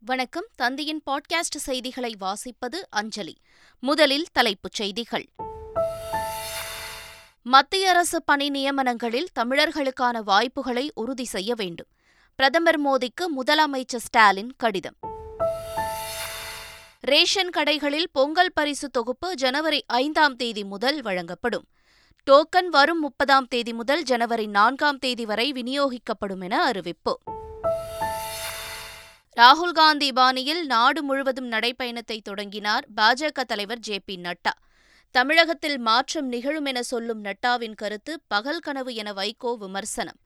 வணக்கம். தந்தையின் பாட்காஸ்ட் செய்திகளை வாசிப்பது அஞ்சலி. முதலில் தலைப்புச் செய்திகள். மத்திய அரசு பணி நியமனங்களில் தமிழர்களுக்கான வாய்ப்புகளை உறுதி செய்ய வேண்டும். பிரதமர் மோடிக்கு முதலமைச்சர் ஸ்டாலின் கடிதம். ரேஷன் கடைகளில் பொங்கல் பரிசு தொகுப்பு ஜனவரி ஐந்தாம் தேதி முதல் வழங்கப்படும். டோக்கன் வரும் முப்பதாம் தேதி முதல் ஜனவரி நான்காம் தேதி வரை விநியோகிக்கப்படும் என அறிவிப்பு. ராகுல் காந்தி பாணியில் நாடு முழுவதும் நடைப்பயணத்தை தொடங்கினார் பாஜக தலைவர் ஜே பி நட்டா. தமிழகத்தில் மாற்றம் நிகழும் என சொல்லும் நட்டாவின் கருத்து பகல் கனவு என வைகோ விமர்சனம்.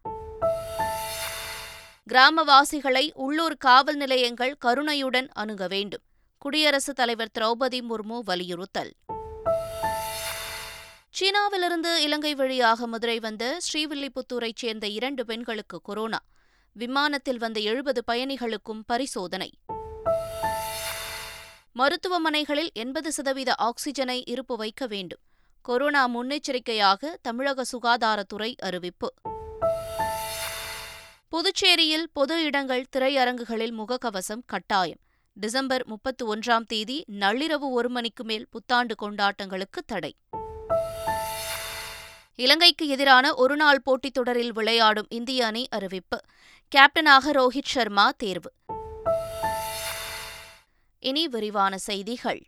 கிராமவாசிகளை உள்ளூர் காவல் நிலையங்கள் கருணையுடன் அணுக வேண்டும். குடியரசுத் தலைவர் திரௌபதி முர்மு வலியுறுத்தல். சீனாவிலிருந்து இலங்கை வழியாக மதுரை வந்த ஸ்ரீவில்லிபுத்தூரைச் சேர்ந்த இரண்டு பெண்களுக்கு கொரோனா. விமானத்தில் வந்த எழுபது பயணிகளுக்கும் பரிசோதனை. மருத்துவமனைகளில் எண்பது சதவீத ஆக்ஸிஜனை இருப்பு வைக்க வேண்டும். கொரோனா முன்னெச்சரிக்கையாக தமிழக சுகாதாரத்துறை அறிவிப்பு. புதுச்சேரியில் பொது இடங்கள் திரையரங்குகளில் முகக்கவசம் கட்டாயம். டிசம்பர் முப்பத்தி ஒன்றாம் தேதி நள்ளிரவு ஒரு மணிக்கு மேல் புத்தாண்டு கொண்டாட்டங்களுக்கு தடை. இலங்கைக்கு எதிரான ஒருநாள் போட்டித் தொடரில் விளையாடும் இந்திய அணி அறிவிப்பு. கேப்டனாக ரோஹித் சர்மா தேர்வு. இனி விரிவான செய்திகள்.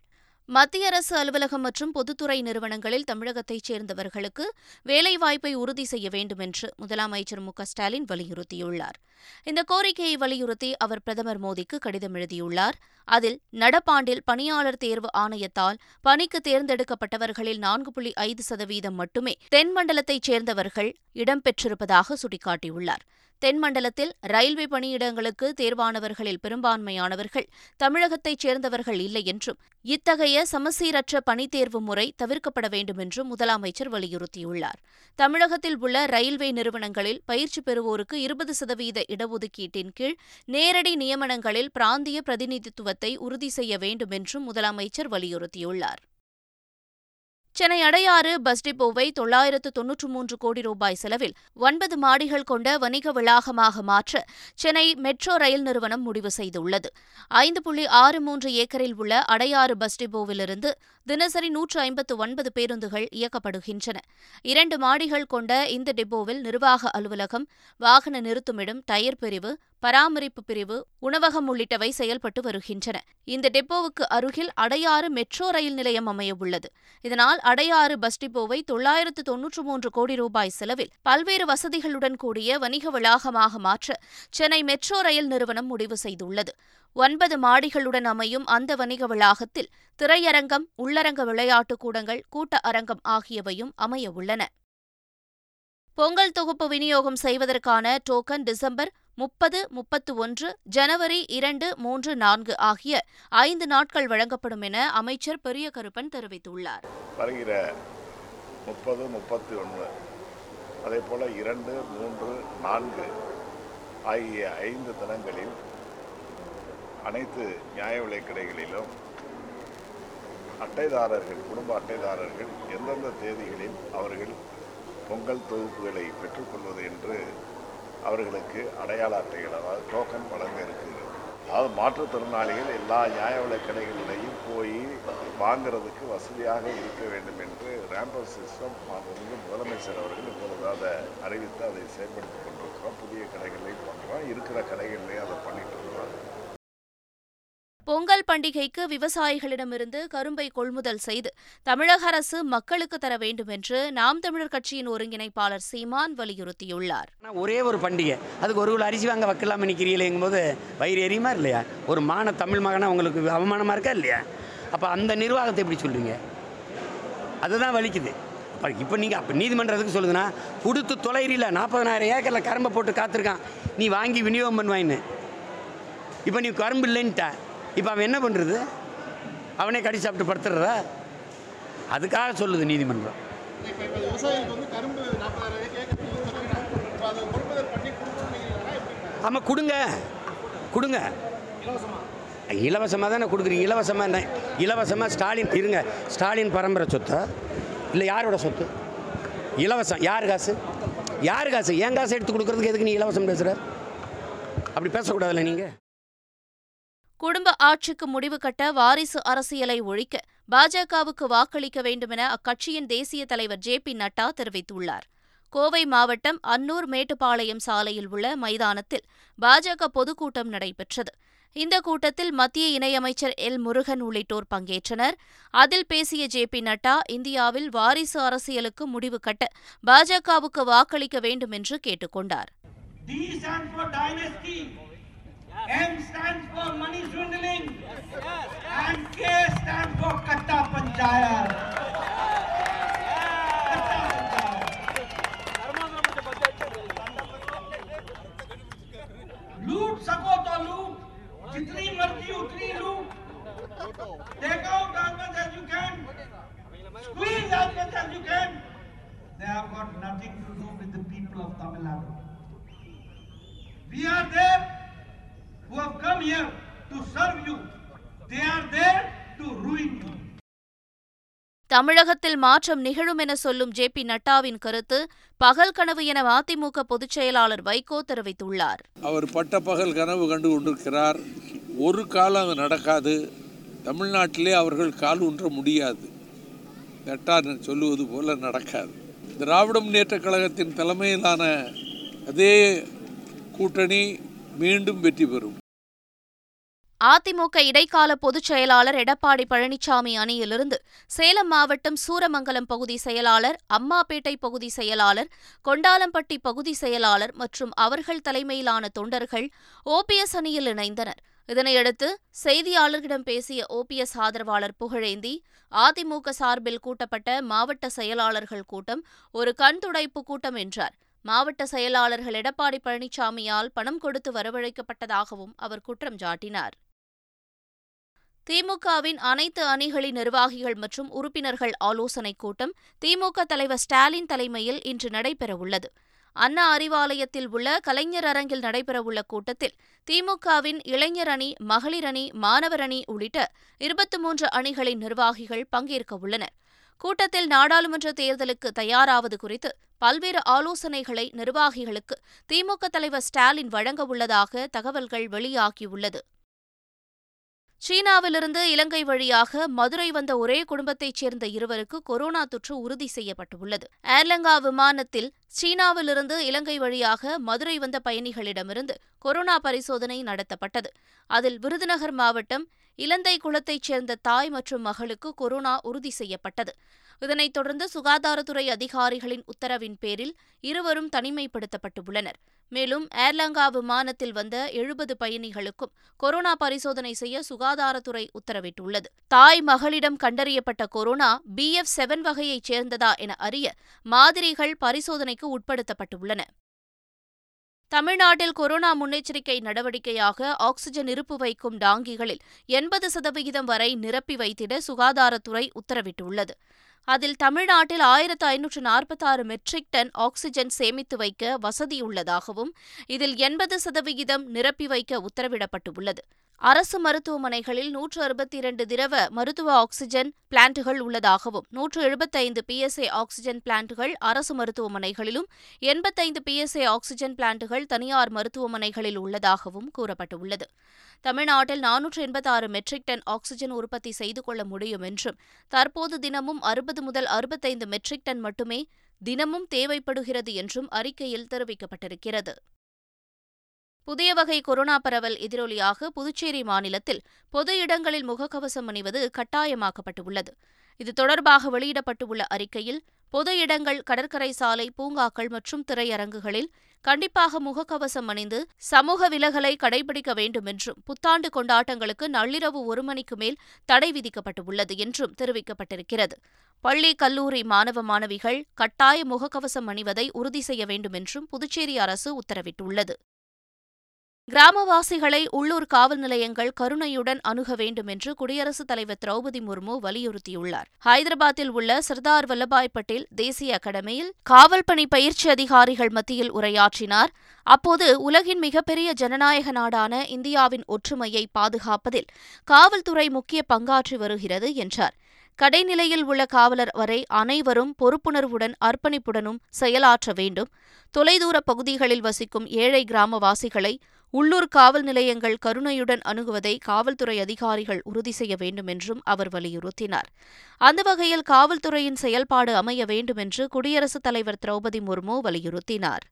மத்திய அரசு அலுவலகம் மற்றும் பொதுத்துறை நிறுவனங்களில் தமிழகத்தைச் சேர்ந்தவர்களுக்கு வேலைவாய்ப்பை உறுதி செய்ய வேண்டும் என்று முதலமைச்சர் மு ஸ்டாலின் வலியுறுத்தியுள்ளார். இந்த கோரிக்கையை வலியுறுத்தி அவர் பிரதமர் மோடிக்கு கடிதம் எழுதியுள்ளார். அதில் நடப்பாண்டில் பணியாளர் தேர்வு ஆணையத்தால் பணிக்கு தேர்ந்தெடுக்கப்பட்டவர்களில் நான்கு புள்ளி ஐந்து சதவீதம் மட்டுமே தென்மண்டலத்தைச் சேர்ந்தவர்கள் இடம்பெற்றிருப்பதாக சுட்டிக்காட்டியுள்ளார். தென்மண்டலத்தில் ரயில்வே பணியிடங்களுக்கு தேர்வானவர்களில் பெரும்பான்மையானவர்கள் தமிழகத்தைச் சேர்ந்தவர்கள் இல்லை என்றும் இத்தகைய சமசீரற்ற பணித்தேர்வு முறை தவிர்க்கப்பட வேண்டும் என்றும் முதலமைச்சர் வலியுறுத்தியுள்ளார். தமிழகத்தில் உள்ள ரயில்வே நிறுவனங்களில் பயிற்சி பெறுவோருக்கு இருபது சதவீத இடஒதுக்கீட்டின் கீழ் நேரடி நியமனங்களில் பிராந்திய பிரதிநிதித்துவத்தை உறுதி செய்ய வேண்டும் என்றும் முதலமைச்சர் வலியுறுத்தியுள்ளார். சென்னை அடையாறு பஸ் டிப்போவை தொள்ளாயிரத்து தொன்னூற்று மூன்று கோடி ரூபாய் செலவில் ஒன்பது மாடிகள் கொண்ட வணிக வளாகமாக மாற்ற சென்னை மெட்ரோ ரயில் நிறுவனம் முடிவு செய்துள்ளது. ஐந்து புள்ளி ஆறு மூன்று ஏக்கரில் உள்ள அடையாறு பஸ் டிப்போவிலிருந்து தினசரி நூற்று ஐம்பத்து ஒன்பது பேருந்துகள் இயக்கப்படுகின்றன. இரண்டு மாடிகள் கொண்ட இந்த டிப்போவில் நிர்வாக அலுவலகம் வாகன நிறுத்துமிடம் டயர் பிரிவு பராமரிப்பு பிரிவு உணவகம் உள்ளிட்டவை செயல்பட்டு வருகின்றன. இந்த டெப்போவுக்கு அருகில் அடையாறு மெட்ரோ ரயில் நிலையம் அமைய உள்ளது. இதனால் அடையாறு பஸ் டிப்போவை தொள்ளாயிரத்து தொன்னூற்று மூன்று கோடி ரூபாய் செலவில் பல்வேறு வசதிகளுடன் கூடிய வணிக வளாகமாக மாற்ற சென்னை மெட்ரோ ரயில் நிறுவனம் முடிவு செய்துள்ளது. ஒன்பது மாடிகளுடன் அமையும் அந்த வணிக வளாகத்தில் திரையரங்கம் உள்ளரங்க விளையாட்டுக் கூடங்கள் கூட்ட அரங்கம் ஆகியவையும் அமைய உள்ளன. பொங்கல் தொகுப்பு விநியோகம் செய்வதற்கான டோக்கன் டிசம்பர் முப்பது முப்பத்து ஒன்று ஜனவரி இரண்டு மூன்று நான்கு ஆகிய ஐந்து நாட்கள் வழங்கப்படும் என அமைச்சர் பெரிய கருப்பன் தெரிவித்துள்ளார். வருகிற முப்பது முப்பத்தி ஒன்று அதே போல் இரண்டு மூன்று நான்கு ஆகிய ஐந்து தினங்களில் அனைத்து நியாய விலைக்கடைகளிலும் அட்டைதாரர்கள் குடும்ப அட்டைதாரர்கள் எந்தெந்த தேதிகளில் அவர்கள் பொங்கல் தொகுப்புகளை பெற்றுக்கொள்வது என்று அவர்களுக்கு அடையாள அட்டைகள் அதாவது டோக்கன் வழங்க இருக்கிறது அதாவது மாற்றுத்திறனாளிகள் எல்லா நியாய விலைக்கடைகளிலையும் போய் வாங்கிறதுக்கு வசதியாக இருக்க வேண்டும் என்று ரேம்பர் சிஸ்டம் வந்து முதலமைச்சர் அவர்கள் இப்பொழுது அதை அறிவித்து அதை செயல்படுத்தி கொண்டிருக்கிறோம். புதிய கடைகளையும் பண்ணுறோம் இருக்கிற கடைகள்லையும் அதை பண்ணிட்டு பொங்கல் பண்டிகைக்கு விவசாயிகளிடமிருந்து கரும்பை கொள்முதல் செய்து தமிழக அரசு மக்களுக்கு தர வேண்டும் என்று நாம் தமிழர் கட்சியின் ஒருங்கிணைப்பாளர் சீமான் வலியுறுத்தியுள்ளார். ஒரே ஒரு பண்டிகை. அதுக்கு ஒரு அரிசி வாங்க வைக்கலாம் நிற்கிறீங்களேங்கும் போது வயிறு எரியுமா இல்லையா? ஒரு மான தமிழ் மகனா உங்களுக்கு அவமானமாக இருக்கா இல்லையா? அப்போ அந்த நிர்வாகத்தை எப்படி சொல்கிறீங்க அதுதான் வலிக்குது. அப்போ இப்போ நீங்கள் அப்போ நீதிமன்றத்துக்கு சொல்லுதுன்னா கொடுத்து தொலைறில நாற்பதனாயிரம் ஏக்கரில் கரும்பை போட்டு காத்திருக்கான். நீ வாங்கி விநியோகம் பண்ணுவாயின்னு. இப்போ நீ கரும்பு இல்லைன்ட்ட இப்போ அவன் என்ன பண்ணுறது அவனே கடி சாப்பிட்டு படுத்துடுற அதுக்காக சொல்லுது நீதிமன்றம். ஆமாம் கொடுங்க. கொடுங்க. இலவசமாக தானே கொடுக்குறீங்க? இலவசமாக என்ன? இலவசமாக ஸ்டாலின் இருங்க. ஸ்டாலின் பரம்பரை சொத்தா? இல்லை யாரோட சொத்து? இலவசம். யார் காசு? யார் காசு? என் காசு எடுத்து கொடுக்குறதுக்கு எதுக்கு நீ இலவசம் பேசுகிற அப்படி பேசக்கூடாதுல்ல நீங்கள் குடும்ப ஆட்சிக்கு முடிவு கட்ட வாரிசு அரசியலை ஒழிக்க பாஜகவுக்கு வாக்களிக்க வேண்டுமென அக்கட்சியின் தேசிய தலைவர் ஜே பி நட்டா தெரிவித்துள்ளார். கோவை மாவட்டம் அன்னூர் மேட்டுப்பாளையம் சாலையில் உள்ள மைதானத்தில் பாஜக பொதுக்கூட்டம் நடைபெற்றது. இந்த கூட்டத்தில் மத்திய இணையமைச்சர் எல் முருகன் உள்ளிட்டோர் பங்கேற்றனர். அதில் பேசிய ஜே பி நட்டா இந்தியாவில் வாரிசு அரசியலுக்கு முடிவு கட்ட பாஜகவுக்கு வாக்களிக்க வேண்டும் என்று கேட்டுக்கொண்டார் M stands for money swindling. And K stands for Katta Panchayat. Loot, Panchayat. to loot. तो लूट जितनी मर्जी उतनी लूट take out as much as you can squeeze as much as you can they have got nothing to do with the people of Tamil Nadu here to serve you. They are there to ruin you. தமிழகத்தில் மாற்றம் நிகழும் என சொல்லும் J P நட்டாவின் கருத்து பகல் கனவு என மதிமுக பொதுச் செயலாளர் வைகோ தெரிவித்துள்ளார். அவர் பட்ட பகல் கனவு கண்டு கொண்டிருக்கிறார். ஒரு காலம் அது நடக்காது. தமிழ்நாட்டிலே அவர்கள் கால் ஊன்ற முடியாது. நட்டார் சொல்லுவது போல நடக்காது. திராவிட முன்னேற்றக் கழகத்தின் தலைமையிலான அதே கூட்டணி மீண்டும் வெற்றி பெறும். அதிமுக இடைக்கால பொதுச் செயலாளர் எடப்பாடி பழனிசாமி அணியிலிருந்து சேலம் மாவட்டம் சூரமங்கலம் பகுதி செயலாளர் அம்மாபேட்டை பகுதி செயலாளர் கொண்டாலம்பட்டி பகுதி செயலாளர் மற்றும் அவர்கள் தலைமையிலான தொண்டர்கள் ஓபிஎஸ் அணியில் இணைந்தனர். இதனையடுத்து செய்தியாளர்களிடம் பேசிய ஓபிஎஸ் ஆதரவாளர் புகழேந்தி அதிமுக சார்பில் கூட்டப்பட்ட மாவட்ட செயலாளர்கள் கூட்டம் ஒரு கண்துடைப்பு கூட்டம் என்றார். மாவட்ட செயலாளர்கள் எடப்பாடி பழனிசாமியால் பணம் கொடுத்து வரவழைக்கப்பட்டதாகவும் அவர் குற்றம் சாட்டினார். திமுகவின் அனைத்து அணிகளின் நிர்வாகிகள் மற்றும் உறுப்பினர்கள் ஆலோசனைக் கூட்டம் திமுக தலைவர் ஸ்டாலின் தலைமையில் இன்று நடைபெறவுள்ளது. அண்ணா அறிவாலயத்தில் உள்ள கலைஞர் அரங்கில் நடைபெறவுள்ள கூட்டத்தில் திமுகவின் இளைஞர் அணி மகளிர் அணி மாணவர் அணி உள்ளிட்ட இருபத்தி மூன்று அணிகளின் நிர்வாகிகள் பங்கேற்க உள்ளனர். கூட்டத்தில் நாடாளுமன்ற தேர்தலுக்கு தயாராவது குறித்து பல்வேறு ஆலோசனைகளை நிர்வாகிகளுக்கு திமுக தலைவர் ஸ்டாலின் வழங்க உள்ளதாக தகவல்கள் வெளியாகியுள்ளது. சீனாவிலிருந்து இலங்கை வழியாக மதுரை வந்த ஒரே குடும்பத்தைச் சேர்ந்த இருவருக்கு கொரோனா தொற்று உறுதி செய்யப்பட்டுள்ளது. ஏர்லங்கா விமானத்தில் சீனாவிலிருந்து இலங்கை வழியாக மதுரை வந்த பயணிகளிடமிருந்து கொரோனா பரிசோதனை நடத்தப்பட்டது. அதில் விருதுநகர் மாவட்டம் இலந்தை குளத்தைச் சேர்ந்த தாய் மற்றும் மகளுக்கு கொரோனா உறுதி செய்யப்பட்டது. இதனைத் தொடர்ந்து சுகாதாரத்துறை அதிகாரிகளின் உத்தரவின் பேரில் இருவரும் தனிமைப்படுத்தப்பட்டுள்ளனர். மேலும் ஏர்லங்கா விமானத்தில் வந்த எழுபது பயணிகளுக்கும் கொரோனா பரிசோதனை செய்ய சுகாதாரத்துறை உத்தரவிட்டுள்ளது. தாய் மகளிடம் கண்டறியப்பட்ட கொரோனா பி எஃப் செவன் வகையைச் சேர்ந்ததா என அறிய மாதிரிகள் பரிசோதனைக்கு உட்படுத்தப்பட்டுள்ளன. தமிழ்நாட்டில் கொரோனா முன்னெச்சரிக்கை நடவடிக்கையாக ஆக்ஸிஜன் இருப்பு வைக்கும் டாங்கிகளில் எண்பது சதவிகிதம் வரை நிரப்பி வைத்திட சுகாதாரத்துறை உத்தரவிட்டுள்ளது. அதில் தமிழ்நாட்டில் ஆயிரத்து ஐநூற்று நாற்பத்தாறு மெட்ரிக் டன் ஆக்ஸிஜன் சேமித்து வைக்க வசதியுள்ளதாகவும் இதில் எண்பது சதவிகிதம் நிரப்பி வைக்க உத்தரவிடப்பட்டுள்ளது. அரசு மருத்துவமனைகளில் நூற்று அறுபத்தி இரண்டு திரவ மருத்துவ ஆக்ஸிஜன் பிளான்ட்டுகள் உள்ளதாகவும் நூற்று எழுபத்தைந்து பிஎஸ்ஏ ஆக்ஸிஜன் பிளான்ட்டுகள் அரசு மருத்துவமனைகளிலும் எண்பத்தைந்து பிஎஸ்ஏ ஆக்ஸிஜன் பிளான்ட்டுகள் தனியார் மருத்துவமனைகளில் உள்ளதாகவும் கூறப்பட்டுள்ளது. தமிழ்நாட்டில் நானூற்று எண்பத்தாறு மெட்ரிக் டன் ஆக்ஸிஜன் உற்பத்தி செய்து கொள்ள முடியும் என்றும் தற்போது தினமும் அறுபது முதல் அறுபத்தைந்து மெட்ரிக் டன் மட்டுமே தினமும் தேவைப்படுகிறது என்றும் அறிக்கையில் தெரிவிக்கப்பட்டிருக்கிறது. புதிய வகை கொரோனா பரவல் எதிரொலியாக புதுச்சேரி மாநிலத்தில் பொது இடங்களில் முகக்கவசம் அணிவது கட்டாயமாக்கப்பட்டுள்ளது. இது தொடர்பாக வெளியிடப்பட்டுள்ள அறிக்கையில் பொது இடங்கள் கடற்கரை சாலை பூங்காக்கள் மற்றும் திரையரங்குகளில் கண்டிப்பாக முகக்கவசம் அணிந்து சமூக விலகலை கடைபிடிக்க வேண்டும் என்றும் புத்தாண்டு கொண்டாட்டங்களுக்கு நள்ளிரவு ஒரு மணிக்கு மேல் தடை விதிக்கப்பட்டுள்ளது என்றும் தெரிவிக்கப்பட்டிருக்கிறது. பள்ளி கல்லூரி மாணவ மாணவிகள் கட்டாய முகக்கவசம் அணிவதை உறுதி செய்ய வேண்டும் என்றும் புதுச்சேரி அரசு உத்தரவிட்டுள்ளது. கிராமவாசிகளை உள்ளூர் காவல் நிலையங்கள் கருணையுடன் அணுக வேண்டும் என்று குடியரசுத் தலைவர் திரௌபதி முர்மு வலியுறுத்தியுள்ளார். ஹைதராபாத்தில் உள்ள சர்தார் வல்லபாய் பட்டேல் தேசிய அகாடமியில் காவல் பணி பயிற்சி அதிகாரிகள் மத்தியில் உரையாற்றினார். அப்போது உலகின் மிகப்பெரிய ஜனநாயக நாடான இந்தியாவின் ஒற்றுமையை பாதுகாப்பதில் காவல்துறை முக்கிய பங்காற்றி வருகிறது என்றார். கடைநிலையில் உள்ள காவலர் வரை அனைவரும் பொறுப்புணர்வுடன் அர்ப்பணிப்புடனும் செயலாற்ற வேண்டும். தொலைதூர பகுதிகளில் வசிக்கும் ஏழை கிராமவாசிகளை உள்ளூர் காவல் நிலையங்கள் கருணையுடன் அணுகுவதை காவல்துறை அதிகாரிகள் உறுதி செய்ய வேண்டும் என்றும் அவர் வலியுறுத்தினார். அந்த வகையில் காவல்துறையின் செயல்பாடு அமைய வேண்டும் என்று குடியரசுத் தலைவர் திரௌபதி முர்மு வலியுறுத்தினார்.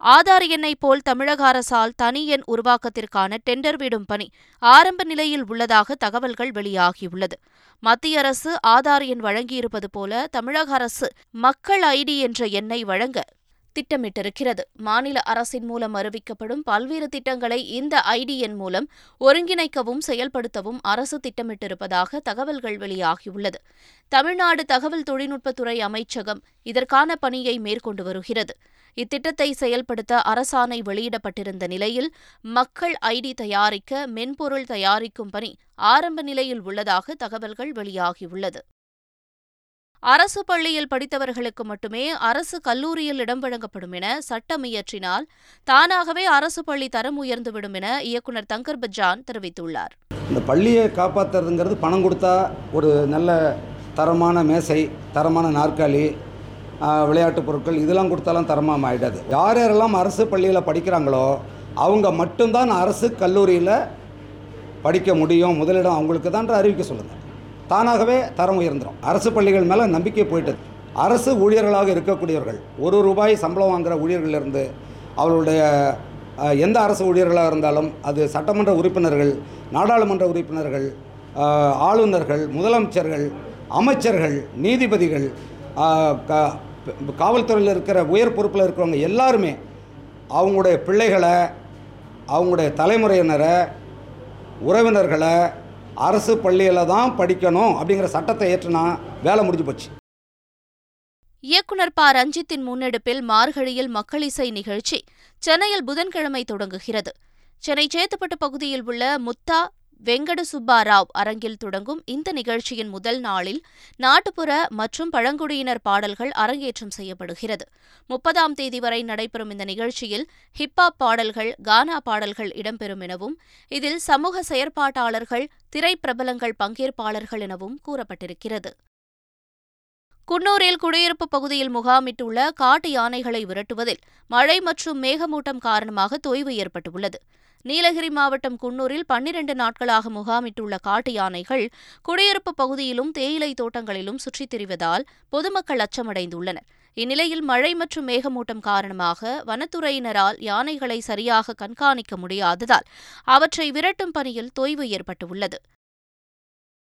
ஆதார் எண்ணை போல் தமிழக அரசால் தனி எண் உருவாக்கத்திற்கான டெண்டர் விடும் பணி ஆரம்ப நிலையில் உள்ளதாக தகவல்கள் வெளியாகியுள்ளது. மத்திய அரசு ஆதார் எண் வழங்கியிருப்பது போல தமிழக அரசு மக்கள் ஐடி என்ற எண்ணை வழங்க திட்டமிட்டிருக்கிறது. மாநில அரசின் மூலம் அறிவிக்கப்படும் பல்வேறு திட்டங்களை இந்த ஐடி எண் மூலம் ஒருங்கிணைக்கவும் செயல்படுத்தவும் அரசு திட்டமிட்டிருப்பதாக தகவல்கள் வெளியாகியுள்ளது. தமிழ்நாடு தகவல் தொழில்நுட்பத்துறை அமைச்சகம் இதற்கான பணியை மேற்கொண்டு வருகிறது. இத்திட்டத்தை செயல்படுத்த அரசாணை வெளியிடப்பட்டிருந்த நிலையில் மக்கள் ஐடி தயாரிக்க மென்பொருள் தயாரிக்கும் பணி ஆரம்ப நிலையில் உள்ளதாக தகவல்கள் வெளியாகியுள்ளது. அரசு பள்ளியில் படித்தவர்களுக்கு மட்டுமே அரசு கல்லூரியில் இடம் வழங்கப்படும் என சட்டம் இயற்றினால் தானாகவே அரசு பள்ளி தரம் உயர்ந்துவிடும் என இயக்குநர் தங்கர் பஜான் தெரிவித்துள்ளார். இந்த பள்ளியை காப்பாற்றுறதுங்கிறது பணம் கொடுத்தா ஒரு நல்ல தரமான மேசை தரமான நாற்காலி விளையாட்டு விளையாட்டுப் பொருட்கள் இதெல்லாம் கொடுத்தாலாம் தரமாக ஆகிடாது யார் யாரெல்லாம் அரசு பள்ளியில் படிக்கிறாங்களோ அவங்க மட்டும்தான் அரசு கல்லூரியில் படிக்க முடியும். முதலிடம் அவங்களுக்கு தான் அறிவிக்க சொல்லுங்கள் தானாகவே தரம் உயர்ந்துடும் அரசு பள்ளிகள் மேலே நம்பிக்கை போயிட்டது. அரசு ஊழியர்களாக இருக்கக்கூடியவர்கள் ஒரு ரூபாய் சம்பளம் வாங்குகிற ஊழியர்களிலிருந்து அவர்களுடைய எந்த அரசு ஊழியர்களாக இருந்தாலும் அது சட்டமன்ற உறுப்பினர்கள் நாடாளுமன்ற உறுப்பினர்கள் ஆளுநர்கள் முதலமைச்சர்கள் அமைச்சர்கள் நீதிபதிகள் காவல்துறையில் இருக்கிற உயர் பொறுப்பில் இருக்கிறவங்க எல்லாருமே அவங்களுடைய பிள்ளைகளை அவங்களுடைய தலைமுறையினரை உறவினர்களை அரசு பள்ளியில் தான் படிக்கணும் அப்படிங்கிற சட்டத்தை ஏற்றுனா வேலை முடிஞ்சு போச்சு. இயக்குனர் ப. ரஞ்சித்தின் முன்னெடுப்பில் மார்கழியில் மக்கள் இசை நிகழ்ச்சி. சென்னையில் புதன்கிழமை தொடங்குகிறது. சென்னை சேத்துப்பட்டு பகுதியில் உள்ள முத்தா வெங்கட சுப்பாராவ் அரங்கில் தொடங்கும் இந்த நிகழ்ச்சியின் முதல் நாளில் நாட்டுப்புற மற்றும் பழங்குடியினர் பாடல்கள் அரங்கேற்றம் செய்யப்படுகிறது. முப்பதாம் தேதி வரை நடைபெறும் இந்த நிகழ்ச்சியில் ஹிப்ஹாப் பாடல்கள் கானா பாடல்கள் இடம்பெறும் எனவும் இதில் சமூக செயற்பாட்டாளர்கள் திரைப்பிரபலங்கள் பங்கேற்பாளர்கள் எனவும் கூறப்பட்டிருக்கிறது. குன்னூரில் குடியிருப்பு பகுதியில் முகாமிட்டுள்ள காட்டு யானைகளை விரட்டுவதில் மழை மற்றும் மேகமூட்டம் காரணமாக தொய்வு ஏற்பட்டுள்ளது. நீலகிரி மாவட்டம் குன்னூரில் பன்னிரண்டு நாட்களாக முகாமிட்டுள்ள காட்டு யானைகள் குடியிருப்பு பகுதியிலும் தேயிலை தோட்டங்களிலும் சுற்றித் திரிவதால் பொதுமக்கள் அச்சமடைந்துள்ளனர். இந்நிலையில் மழை மற்றும் மேகமூட்டம் காரணமாக வனத்துறையினரால் யானைகளை சரியாக கண்காணிக்க முடியாததால் அவற்றை விரட்டும் பணியில் தொய்வு ஏற்பட்டுள்ளது.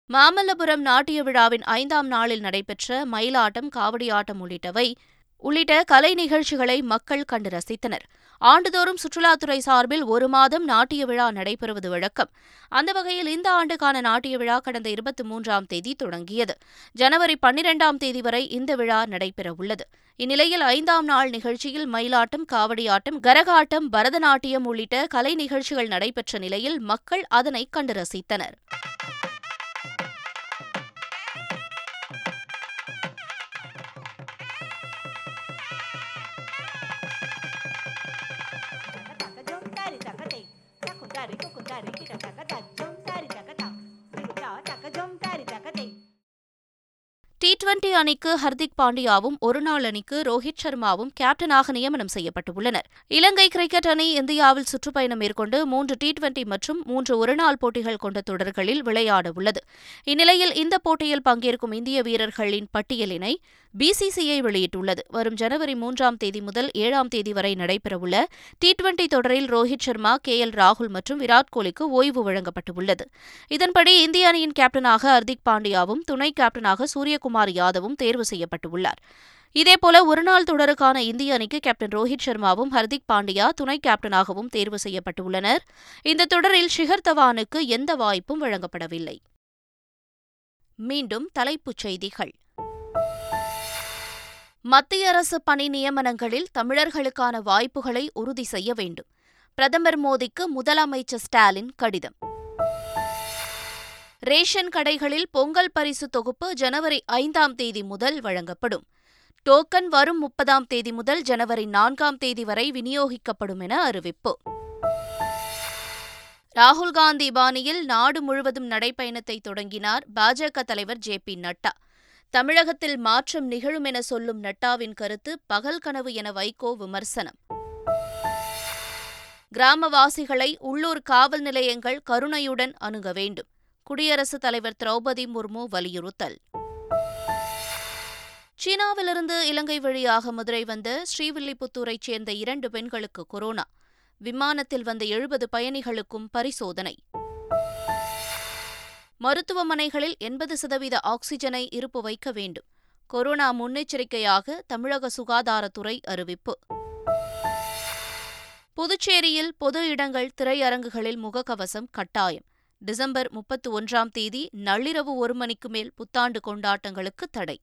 மாமல்லபுரம் நாட்டிய விழாவின் ஐந்தாம் நாளில் நடைபெற்ற மயிலாட்டம் காவடியாட்டம் உள்ளிட்டவை உள்ளிட்ட கலை நிகழ்ச்சிகளை மக்கள் கண்டு ரசித்தனர். ஆண்டுதோறும் சுற்றுலாத்துறை சார்பில் ஒரு மாதம் நாட்டிய விழா நடைபெறுவது வழக்கம். அந்த வகையில் இந்த ஆண்டுக்கான நாட்டிய விழா கடந்த இருபத்தி மூன்றாம் தேதி தொடங்கியது. ஜனவரி பன்னிரெண்டாம் தேதி வரை இந்த விழா நடைபெறவுள்ளது. இந்நிலையில் ஐந்தாம் நாள் நிகழ்ச்சியில் மயிலாட்டம் காவடியாட்டம் கரகாட்டம் பரதநாட்டியம் உள்ளிட்ட கலை நிகழ்ச்சிகள் நடைபெற்ற நிலையில் மக்கள் அதனை கண்டு ரசித்தனர். டி டுவெண்டி அணிக்கு ஹர்திக் பாண்டியாவும் ஒருநாள் அணிக்கு ரோஹித் சர்மாவும் கேப்டனாக நியமனம் செய்யப்பட்டுள்ளனர் இலங்கை கிரிக்கெட் அணி இந்தியாவில் சுற்றுப்பயணம் மேற்கொண்டு மூன்று டி டுவெண்டி மற்றும் மூன்று ஒருநாள் போட்டிகள் கொண்ட தொடர்களில் விளையாட உள்ளது இந்நிலையில் இந்த போட்டியில் பங்கேற்கும் இந்திய வீரர்களின் பட்டியலினை பிசிசிஐ வெளியிட்டுள்ளது. வரும் ஜனவரி மூன்றாம் தேதி முதல் ஏழாம் தேதி வரை நடைபெறவுள்ள டி டுவெண்டி தொடரில் ரோஹித் சர்மா கே எல் ராகுல் மற்றும் விராட் கோலிக்கு ஓய்வு வழங்கப்பட்டுள்ளது. இதன்படி இந்திய அணியின் கேப்டனாக ஹர்திக் பாண்டியாவும் துணை கேப்டனாக சூரியகுமார் யாதவும் தேர்வு செய்யப்பட்டுள்ளார். இதேபோல ஒருநாள் தொடருக்கான இந்திய அணிக்கு கேப்டன் ரோஹித் சர்மாவும் ஹர்திக் பாண்டியா துணை கேப்டனாகவும் தேர்வு செய்யப்பட்டுள்ளனர். இந்த தொடரில் ஷிகர் தவானுக்கு எந்த வாய்ப்பும் வழங்கப்படவில்லை. மீண்டும் தலைப்புச் செய்திகள். மத்திய அரசு பணி நியமனங்களில் தமிழர்களுக்கான வாய்ப்புகளை உறுதி செய்ய வேண்டும். பிரதமர் மோடிக்கு முதலமைச்சர் ஸ்டாலின் கடிதம். ரேஷன் கடைகளில் பொங்கல் பரிசு தொகுப்பு ஜனவரி ஐந்தாம் தேதி முதல் வழங்கப்படும். டோக்கன் வரும் முப்பதாம் தேதி முதல் ஜனவரி நான்காம் தேதி வரை விநியோகிக்கப்படும் என அறிவிப்பு. ராகுல் காந்தி பாணியில் நாடு முழுவதும் நடைப்பயணத்தை தொடங்கினார் பாஜக தலைவர் ஜே பி நட்டா. தமிழகத்தில் மாற்றம் நிகழும் என சொல்லும் நட்டாவின் கருத்து பகல் கனவு என வைகோ விமர்சனம். கிராமவாசிகளை உள்ளூர் காவல் நிலையங்கள் கருணையுடன் அணுக வேண்டும். குடியரசுத் தலைவர் திரௌபதி முர்மு வலியுறுத்தல். சீனாவிலிருந்து இலங்கை வழியாக மதுரை வந்த ஸ்ரீவில்லிபுத்தூரைச் சேர்ந்த இரண்டு பெண்களுக்கு கொரோனா. விமானத்தில் வந்த எழுபது பயணிகளுக்கும் பரிசோதனை. மருத்துவமனைகளில் எண்பது சதவீத ஆக்ஸிஜனை இருப்பு வைக்க வேண்டும். கொரோனா முன்னெச்சரிக்கையாக தமிழக சுகாதாரத்துறை அறிவிப்பு. புதுச்சேரியில் பொது இடங்கள் திரையரங்குகளில் முகக்கவசம் கட்டாயம். டிசம்பர் முப்பத்தி ஒன்றாம் தேதி நள்ளிரவு ஒரு மணிக்கு மேல் புத்தாண்டு கொண்டாட்டங்களுக்கு தடை.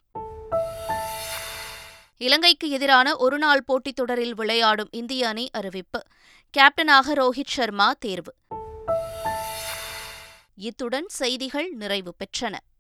இலங்கைக்கு எதிரான ஒருநாள் போட்டித் தொடரில் விளையாடும் இந்திய அணி அறிவிப்பு. கேப்டனாக ரோஹித் சர்மா தேர்வு. இத்துடன் செய்திகள் நிறைவு பெற்றன.